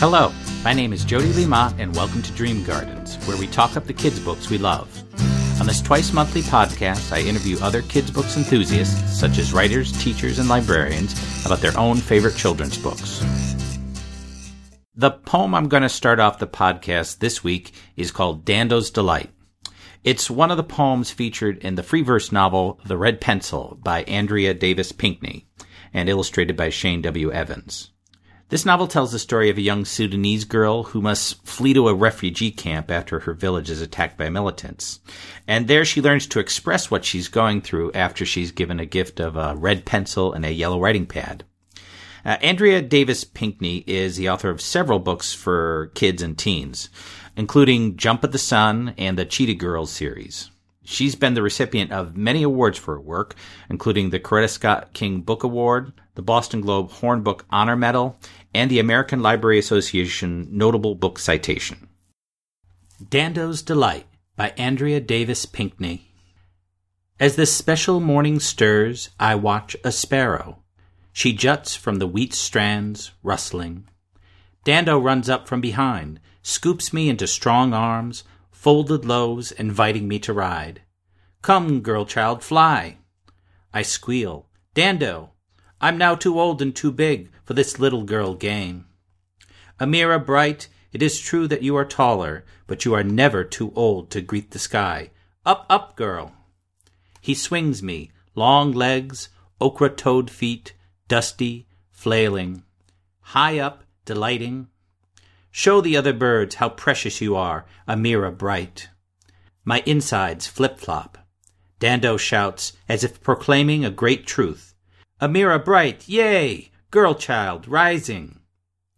Hello, my name is Jody Lee Mott, and welcome to Dream Gardens, where we talk up the kids' books we love. On this twice monthly podcast, I interview other kids' books enthusiasts, such as writers, teachers, and librarians, about their own favorite children's books. The poem I'm going to start off the podcast this week is called Dando's Delight. It's one of the poems featured in the free verse novel The Red Pencil by Andrea Davis Pinkney and illustrated by Shane W. Evans. This novel tells the story of a young Sudanese girl who must flee to a refugee camp after her village is attacked by militants. And there she learns to express what she's going through after she's given a gift of a red pencil and a yellow writing pad. Uh, Andrea Davis Pinkney is the author of several books for kids and teens, including Jump at the Sun and the Cheetah Girls series. She's been the recipient of many awards for her work, including the Coretta Scott King Book Award, the Boston Globe Horn Book Honor Medal, and the American Library Association Notable Book Citation. Dando's Delight by Andrea Davis Pinkney. As this special morning stirs, I watch a sparrow. She juts from the wheat strands, rustling. Dando runs up from behind, scoops me into strong arms, folded lows, inviting me to ride. Come, girl child, fly. I squeal. Dando, I'm now too old and too big for this little girl game. Amira bright, it is true that you are taller, but you are never too old to greet the sky. Up, up, girl. He swings me, long legs, ochre toed feet, dusty, flailing. High up, delighting. Show the other birds how precious you are, Amira bright. My insides flip flop. Dando shouts, as if proclaiming a great truth. Amira bright, yay! Girl child, rising.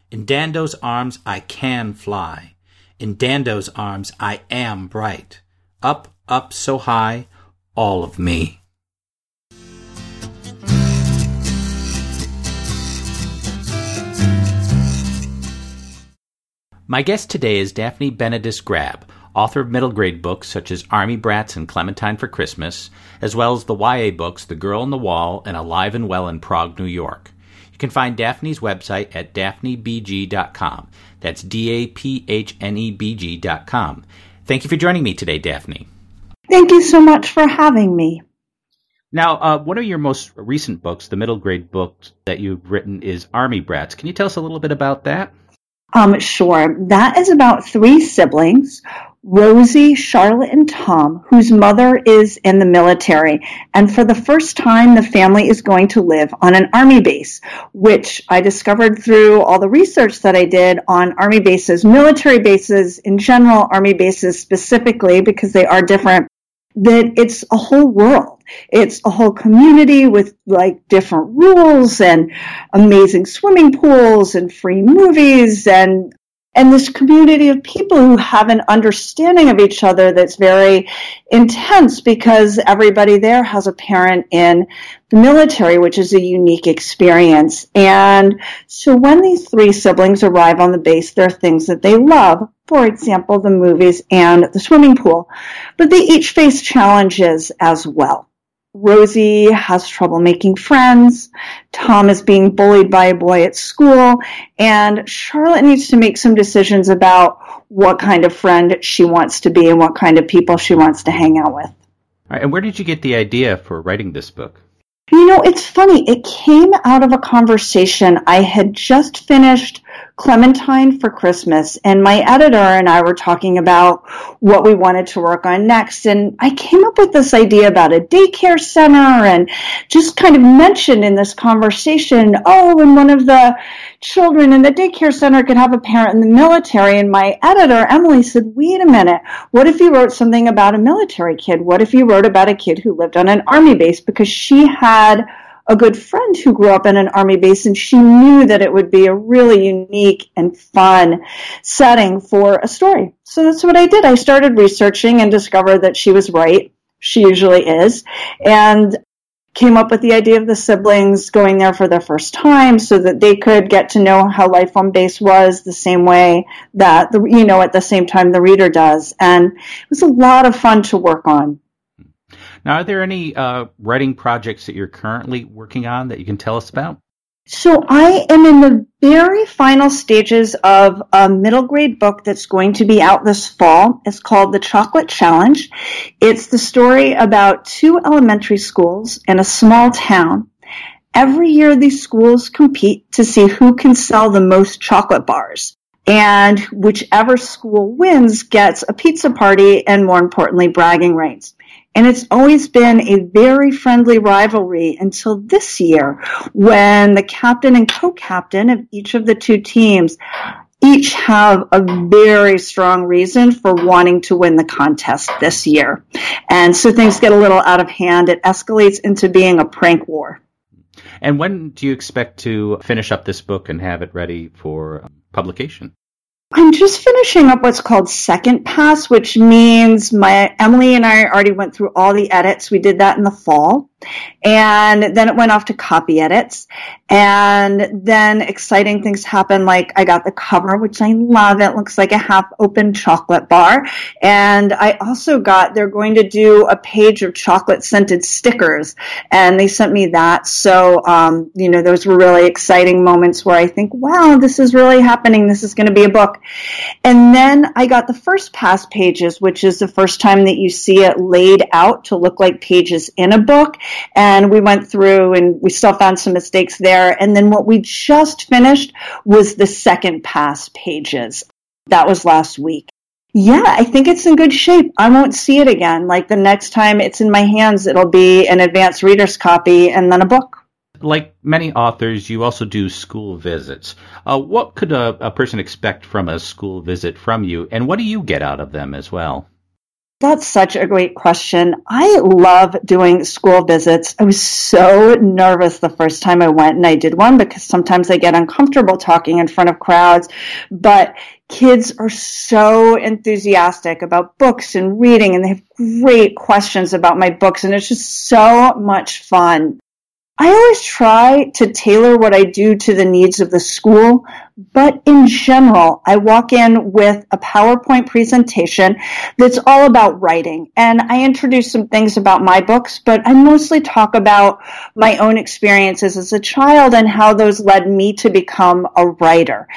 In Dando's arms I can fly. In Dando's arms I am bright. Up, up so high, all of me. My guest today is Daphne Benedis Grab, author of middle grade books such as Army Brats and Clementine for Christmas, as well as the YA books The Girl on the Wall and Alive and Well in Prague, New York. You can find Daphne's website at daphnebg.com. That's D A P H N E B G.com. Thank you for joining me today, Daphne. Thank you so much for having me. Now, uh, one of your most recent books, the middle grade book that you've written, is Army Brats. Can you tell us a little bit about that? Um, sure. That is about three siblings Rosie, Charlotte, and Tom, whose mother is in the military. And for the first time, the family is going to live on an army base, which I discovered through all the research that I did on army bases, military bases in general, army bases specifically, because they are different, that it's a whole world. It's a whole community with like different rules and amazing swimming pools and free movies and and this community of people who have an understanding of each other that's very intense because everybody there has a parent in the military, which is a unique experience. And so when these three siblings arrive on the base, there are things that they love. For example, the movies and the swimming pool. But they each face challenges as well. Rosie has trouble making friends. Tom is being bullied by a boy at school. And Charlotte needs to make some decisions about what kind of friend she wants to be and what kind of people she wants to hang out with. and where did you get the idea for writing this book? You know, it's funny. It came out of a conversation. I had just finished Clementine for Christmas and my editor and I were talking about what we wanted to work on next. And I came up with this idea about a daycare center and just kind of mentioned in this conversation, oh, and one of the children in the daycare center could have a parent in the military. And my editor, Emily, said, wait a minute. What if you wrote something about a military kid? What if you wrote about a kid who lived on an army base? Because she had a good friend who grew up in an army base and she knew that it would be a really unique and fun setting for a story. So that's what I did. I started researching and discovered that she was right. She usually is. And came up with the idea of the siblings going there for their first time so that they could get to know how life on base was the same way that the, you know, at the same time the reader does. And it was a lot of fun to work on. Now, are there any uh, writing projects that you're currently working on that you can tell us about? So I am in the very final stages of a middle grade book that's going to be out this fall. It's called The Chocolate Challenge. It's the story about two elementary schools in a small town. Every year these schools compete to see who can sell the most chocolate bars. And whichever school wins gets a pizza party and more importantly, bragging rights. And it's always been a very friendly rivalry until this year when the captain and co-captain of each of the two teams each have a very strong reason for wanting to win the contest this year. And so things get a little out of hand. It escalates into being a prank war. And when do you expect to finish up this book and have it ready for publication? I'm just finishing up what's called second pass, which means my Emily and I already went through all the edits. We did that in the fall. And then it went off to copy edits. And then exciting things happened, like I got the cover, which I love. It looks like a half open chocolate bar. And I also got, they're going to do a page of chocolate scented stickers. And they sent me that. So, um, you know, those were really exciting moments where I think, wow, this is really happening. This is going to be a book. And then I got the first pass pages, which is the first time that you see it laid out to look like pages in a book and we went through and we still found some mistakes there. And then what we just finished was the second pass pages. That was last week. Yeah, I think it's in good shape. I won't see it again. Like the next time it's in my hands, it'll be an advanced reader's copy and then a book. Like many authors, you also do school visits. Uh, what could a, a person expect from a school visit from you, and what do you get out of them as well? That's such a great question. I love doing school visits. I was so nervous the first time I went and I did one because sometimes I get uncomfortable talking in front of crowds, but kids are so enthusiastic about books and reading and they have great questions about my books and it's just so much fun. I always try to tailor what I do to the needs of the school, but in general, I walk in with a PowerPoint presentation that's all about writing. And I introduce some things about my books, but I mostly talk about my own experiences as a child and how those led me to become a writer.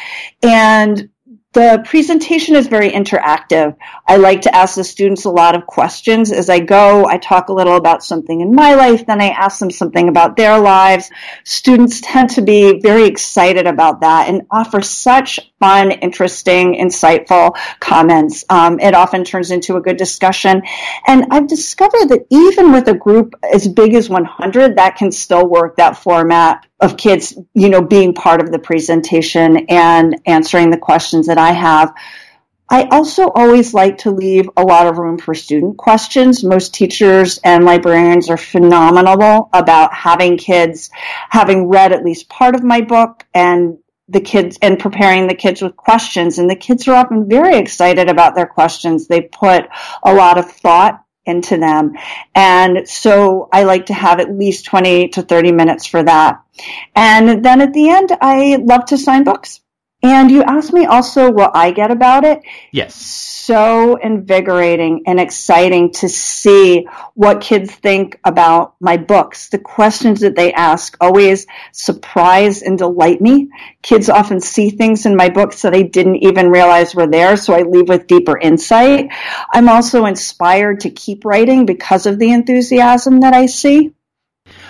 And the presentation is very interactive. I like to ask the students a lot of questions as I go. I talk a little about something in my life, then I ask them something about their lives. Students tend to be very excited about that and offer such fun, interesting, insightful comments. Um, it often turns into a good discussion. And I've discovered that even with a group as big as 100, that can still work, that format of kids, you know, being part of the presentation and answering the questions that I have. I also always like to leave a lot of room for student questions. Most teachers and librarians are phenomenal about having kids having read at least part of my book and the kids and preparing the kids with questions. And the kids are often very excited about their questions. They put a lot of thought into them. And so I like to have at least 20 to 30 minutes for that. And then at the end, I love to sign books. And you asked me also what I get about it. Yes. So invigorating and exciting to see what kids think about my books. The questions that they ask always surprise and delight me. Kids often see things in my books that I didn't even realize were there, so I leave with deeper insight. I'm also inspired to keep writing because of the enthusiasm that I see.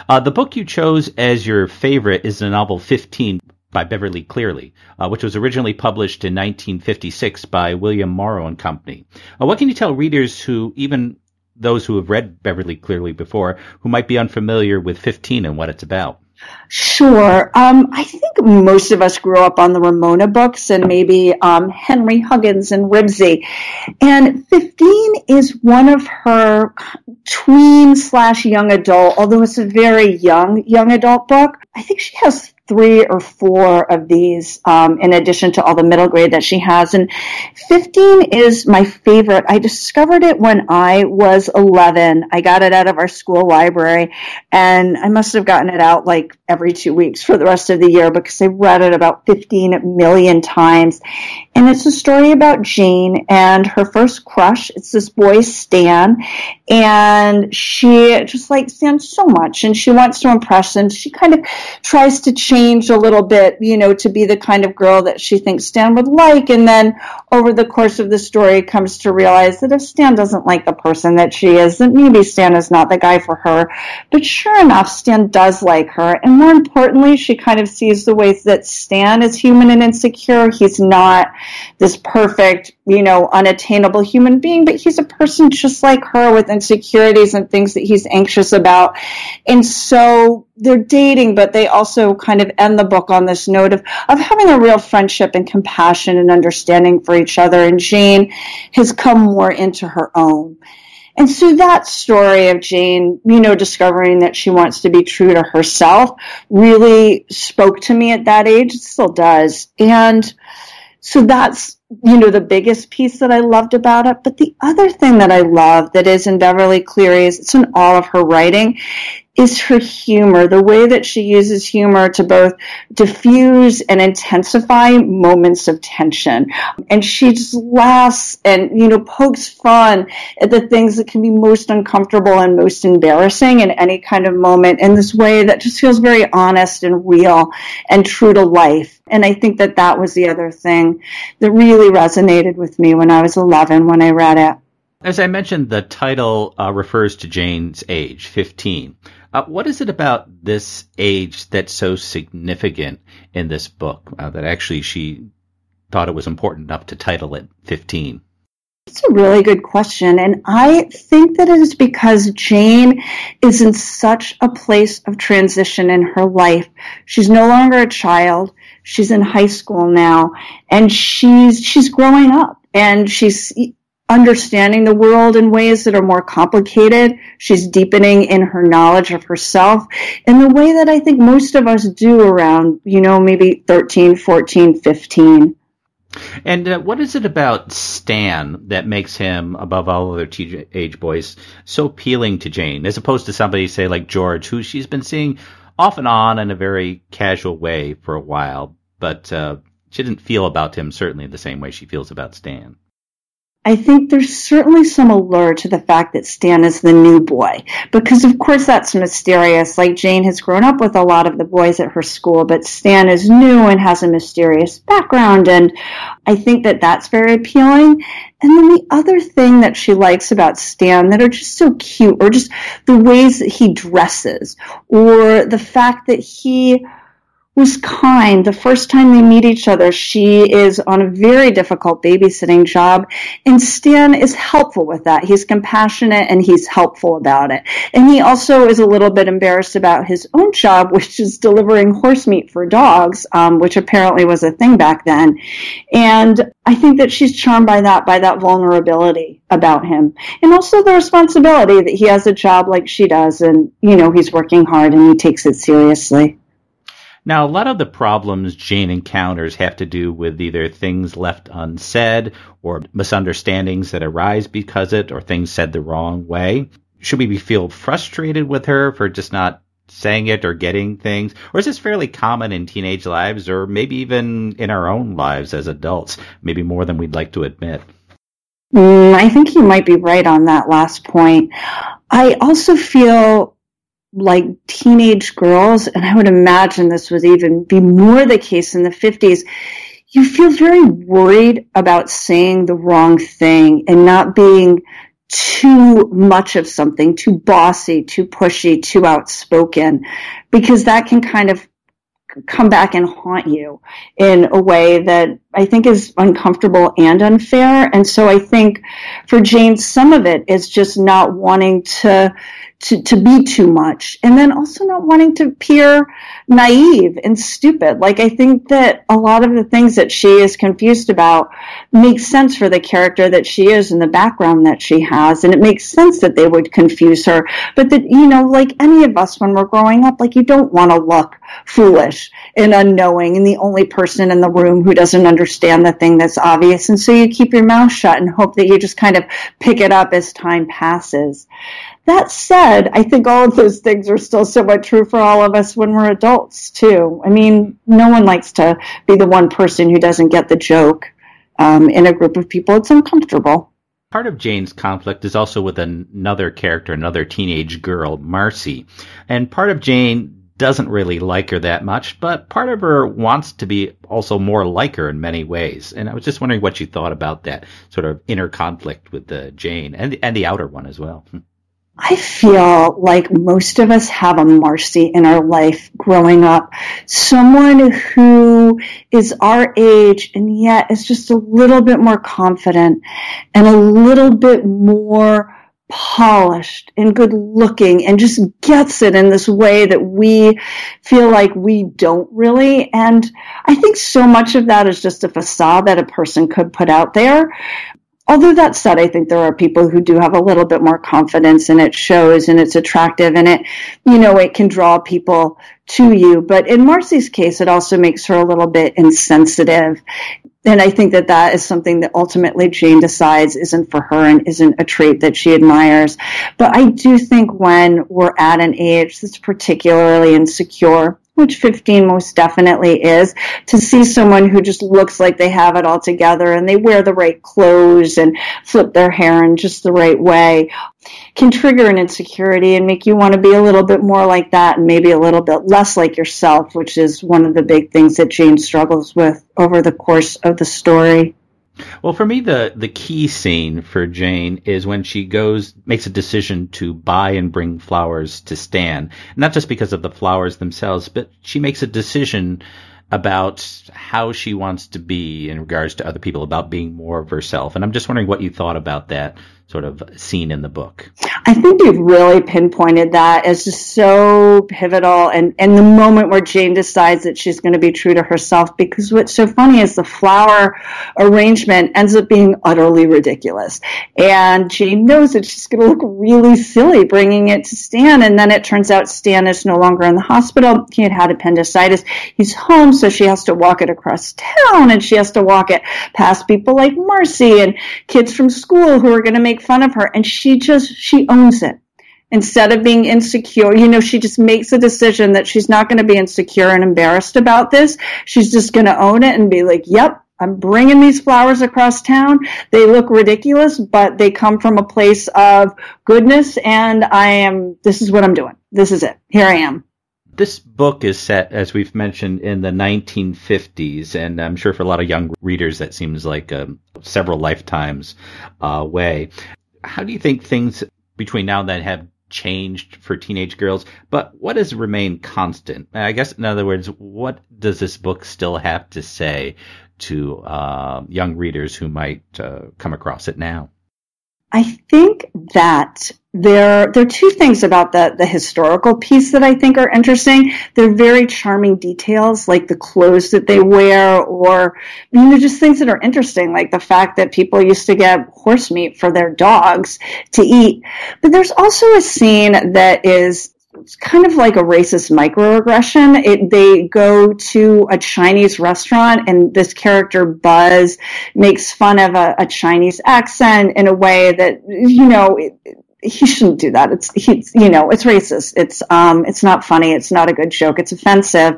Uh, the book you chose as your favorite is the novel 15 by Beverly Cleary, uh, which was originally published in 1956 by William Morrow and Company. Uh, what can you tell readers who, even those who have read Beverly Cleary before, who might be unfamiliar with 15 and what it's about? Sure. Um, I think most of us grew up on the Ramona books and maybe um, Henry Huggins and Ribsy. And 15 is one of her tween slash young adult, although it's a very young young adult book. I think she has three or four of these um, in addition to all the middle grade that she has. And 15 is my favorite. I discovered it when I was 11. I got it out of our school library and I must have gotten it out like every two weeks for the rest of the year because I read it about 15 million times. And it's a story about Jane and her first crush. It's this boy, Stan, and she just likes Stan so much and she wants to impress him. She kind of tries to change a little bit, you know, to be the kind of girl that she thinks Stan would like. And then over the course of the story comes to realize that if Stan doesn't like the person that she is, then maybe Stan is not the guy for her. But sure enough, Stan does like her. And more importantly, she kind of sees the ways that Stan is human and insecure. He's not this perfect, you know, unattainable human being, but he's a person just like her with insecurities and things that he's anxious about. And so they're dating, but they also kind of end the book on this note of, of having a real friendship and compassion and understanding for each other. And Jane has come more into her own. And so that story of Jane, you know, discovering that she wants to be true to herself really spoke to me at that age. It still does. And so that's, you know, the biggest piece that I loved about it. But the other thing that I love that is in Beverly Cleary is it's in all of her writing is her humor, the way that she uses humor to both diffuse and intensify moments of tension. And she just laughs and, you know, pokes fun at the things that can be most uncomfortable and most embarrassing in any kind of moment in this way that just feels very honest and real and true to life. And I think that that was the other thing that really resonated with me when I was 11 when I read it. As I mentioned, the title uh, refers to Jane's age, 15. Uh, what is it about this age that's so significant in this book uh, that actually she thought it was important enough to title it 15? It's a really good question. And I think that it is because Jane is in such a place of transition in her life. She's no longer a child. She's in high school now and she's, she's growing up and she's understanding the world in ways that are more complicated. She's deepening in her knowledge of herself in the way that I think most of us do around, you know, maybe 13, 14, 15. And uh, what is it about Stan that makes him, above all other teenage boys, so appealing to Jane, as opposed to somebody, say, like George, who she's been seeing off and on in a very casual way for a while, but uh, she didn't feel about him certainly the same way she feels about Stan. I think there's certainly some allure to the fact that Stan is the new boy, because of course that's mysterious. Like Jane has grown up with a lot of the boys at her school, but Stan is new and has a mysterious background, and I think that that's very appealing. And then the other thing that she likes about Stan that are just so cute, or just the ways that he dresses, or the fact that he was kind. The first time they meet each other, she is on a very difficult babysitting job, and Stan is helpful with that. He's compassionate and he's helpful about it. And he also is a little bit embarrassed about his own job, which is delivering horse meat for dogs, um, which apparently was a thing back then. And I think that she's charmed by that, by that vulnerability about him. And also the responsibility that he has a job like she does, and, you know, he's working hard and he takes it seriously. Now, a lot of the problems Jane encounters have to do with either things left unsaid or misunderstandings that arise because it or things said the wrong way. Should we feel frustrated with her for just not saying it or getting things? Or is this fairly common in teenage lives or maybe even in our own lives as adults, maybe more than we'd like to admit? Mm, I think you might be right on that last point. I also feel like teenage girls, and I would imagine this would even be more the case in the 50s, you feel very worried about saying the wrong thing and not being too much of something, too bossy, too pushy, too outspoken, because that can kind of come back and haunt you in a way that I think is uncomfortable and unfair. And so I think for Jane, some of it is just not wanting to to, to be too much and then also not wanting to appear naive and stupid. Like I think that a lot of the things that she is confused about makes sense for the character that she is and the background that she has. And it makes sense that they would confuse her. But that, you know, like any of us when we're growing up, like you don't want to look foolish and unknowing and the only person in the room who doesn't understand the thing that's obvious. And so you keep your mouth shut and hope that you just kind of pick it up as time passes. That said, I think all of those things are still somewhat true for all of us when we're adults too. I mean, no one likes to be the one person who doesn't get the joke um, in a group of people. It's uncomfortable. Part of Jane's conflict is also with another character, another teenage girl, Marcy. And part of Jane doesn't really like her that much, but part of her wants to be also more like her in many ways. And I was just wondering what you thought about that sort of inner conflict with the Jane and and the outer one as well. I feel like most of us have a Marcy in our life growing up. Someone who is our age and yet is just a little bit more confident and a little bit more polished and good looking and just gets it in this way that we feel like we don't really. And I think so much of that is just a facade that a person could put out there. Although that said, I think there are people who do have a little bit more confidence and it shows and it's attractive and it, you know, it can draw people to you. But in Marcy's case, it also makes her a little bit insensitive. And I think that that is something that ultimately Jane decides isn't for her and isn't a trait that she admires. But I do think when we're at an age that's particularly insecure, which 15 most definitely is, to see someone who just looks like they have it all together and they wear the right clothes and flip their hair in just the right way can trigger an insecurity and make you want to be a little bit more like that and maybe a little bit less like yourself, which is one of the big things that Jane struggles with over the course of the story. Well, for me, the, the key scene for Jane is when she goes, makes a decision to buy and bring flowers to Stan. Not just because of the flowers themselves, but she makes a decision about how she wants to be in regards to other people, about being more of herself. And I'm just wondering what you thought about that sort of scene in the book. I think you've really pinpointed that as just so pivotal and, and the moment where Jane decides that she's going to be true to herself because what's so funny is the flower arrangement ends up being utterly ridiculous. And Jane knows that she's going to look really silly bringing it to Stan and then it turns out Stan is no longer in the hospital. He had had appendicitis. He's home so she has to walk it across town and she has to walk it past people like Marcy and kids from school who are going to make fun of her and she just, she owns it. Instead of being insecure, you know, she just makes a decision that she's not going to be insecure and embarrassed about this. She's just going to own it and be like, yep, I'm bringing these flowers across town. They look ridiculous, but they come from a place of goodness and I am, this is what I'm doing. This is it. Here I am. This book is set, as we've mentioned, in the 1950s, and I'm sure for a lot of young readers that seems like um, several lifetimes uh, away. How do you think things between now and then have changed for teenage girls? But what has remained constant? I guess, in other words, what does this book still have to say to uh, young readers who might uh, come across it now? I think that there, there are two things about the, the historical piece that I think are interesting. They're very charming details, like the clothes that they wear, or, you know, just things that are interesting, like the fact that people used to get horse meat for their dogs to eat. But there's also a scene that is it's kind of like a racist microaggression. It, they go to a Chinese restaurant and this character Buzz makes fun of a, a Chinese accent in a way that, you know, it, he shouldn't do that. It's he's you know it's racist. It's um it's not funny. It's not a good joke. It's offensive,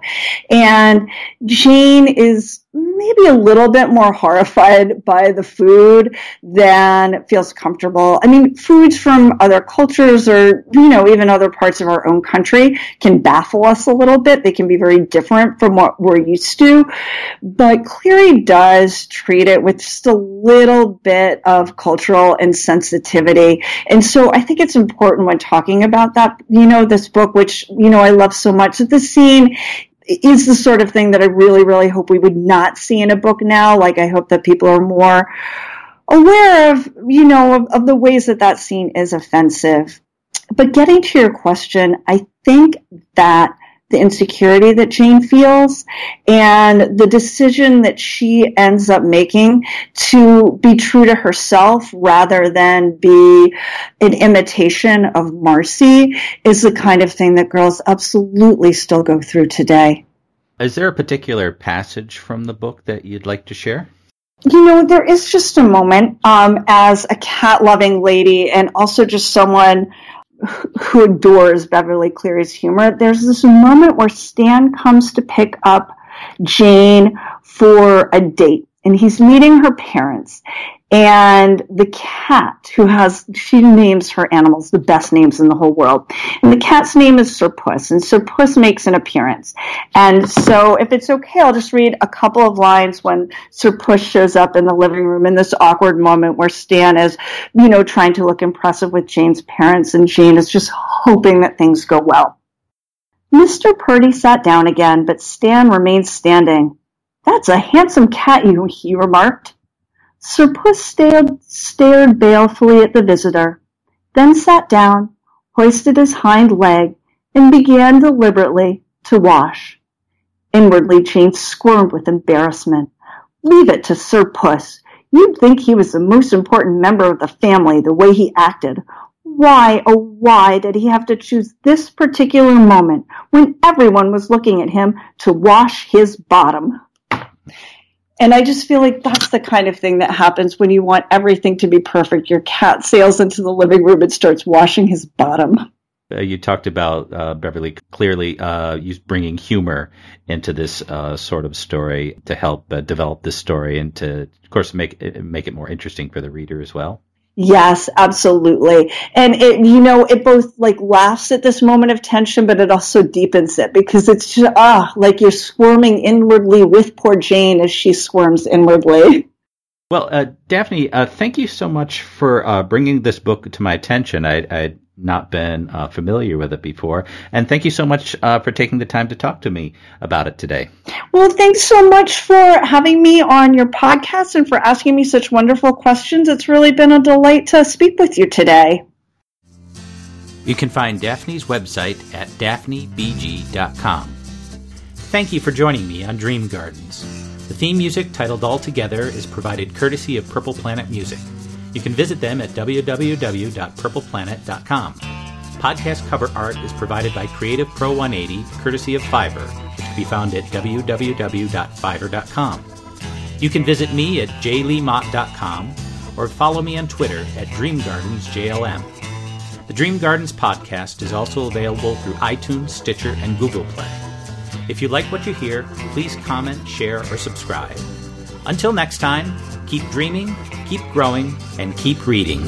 and Jane is maybe a little bit more horrified by the food than feels comfortable. I mean, foods from other cultures or, you know, even other parts of our own country can baffle us a little bit. They can be very different from what we're used to. But Cleary does treat it with just a little bit of cultural insensitivity. And so I think it's important when talking about that, you know, this book, which, you know, I love so much, that the scene is the sort of thing that I really, really hope we would not see in a book now. Like, I hope that people are more aware of, you know, of, of the ways that that scene is offensive. But getting to your question, I think that the insecurity that Jane feels and the decision that she ends up making to be true to herself rather than be an imitation of Marcy is the kind of thing that girls absolutely still go through today. Is there a particular passage from the book that you'd like to share? You know, there is just a moment um, as a cat loving lady and also just someone who adores Beverly Cleary's humor, there's this moment where Stan comes to pick up Jane for a date and he's meeting her parents and the cat who has she names her animals the best names in the whole world. And the cat's name is sir puss and sir puss makes an appearance. And so if it's okay i'll just read a couple of lines when sir puss shows up in the living room in this awkward moment where stan is you know trying to look impressive with jane's parents and jane is just hoping that things go well. Mr purdy sat down again but stan remained standing. That's a handsome cat you he remarked Sir Puss stared, stared balefully at the visitor, then sat down, hoisted his hind leg, and began deliberately to wash. Inwardly, Jane squirmed with embarrassment. Leave it to Sir Puss. You'd think he was the most important member of the family, the way he acted. Why, oh why did he have to choose this particular moment when everyone was looking at him to wash his bottom? And I just feel like that's the kind of thing that happens when you want everything to be perfect. Your cat sails into the living room and starts washing his bottom. Uh, you talked about uh, Beverly Cleary uh, bringing humor into this uh, sort of story to help uh, develop this story and to, of course, make make it more interesting for the reader as well. Yes, absolutely. And it, you know, it both like laughs at this moment of tension, but it also deepens it because it's just, ah, like you're squirming inwardly with poor Jane as she squirms inwardly. Well, uh, Daphne, uh, thank you so much for uh, bringing this book to my attention. I, I'd not been uh, familiar with it before, and thank you so much uh, for taking the time to talk to me about it today. Well, thanks so much for having me on your podcast and for asking me such wonderful questions. It's really been a delight to speak with you today. You can find Daphne's website at daphnebg.com. Thank you for joining me on Dream Gardens. The theme music, titled All Together, is provided courtesy of Purple Planet Music. You can visit them at www.purpleplanet.com. Podcast cover art is provided by Creative Pro 180, courtesy of Fiverr, which can be found at www.fiverr.com. You can visit me at jleemott.com or follow me on Twitter at DreamGardensJLM. The Dream Gardens podcast is also available through iTunes, Stitcher, and Google Play. If you like what you hear, please comment, share, or subscribe. Until next time, keep dreaming, keep growing, and keep reading.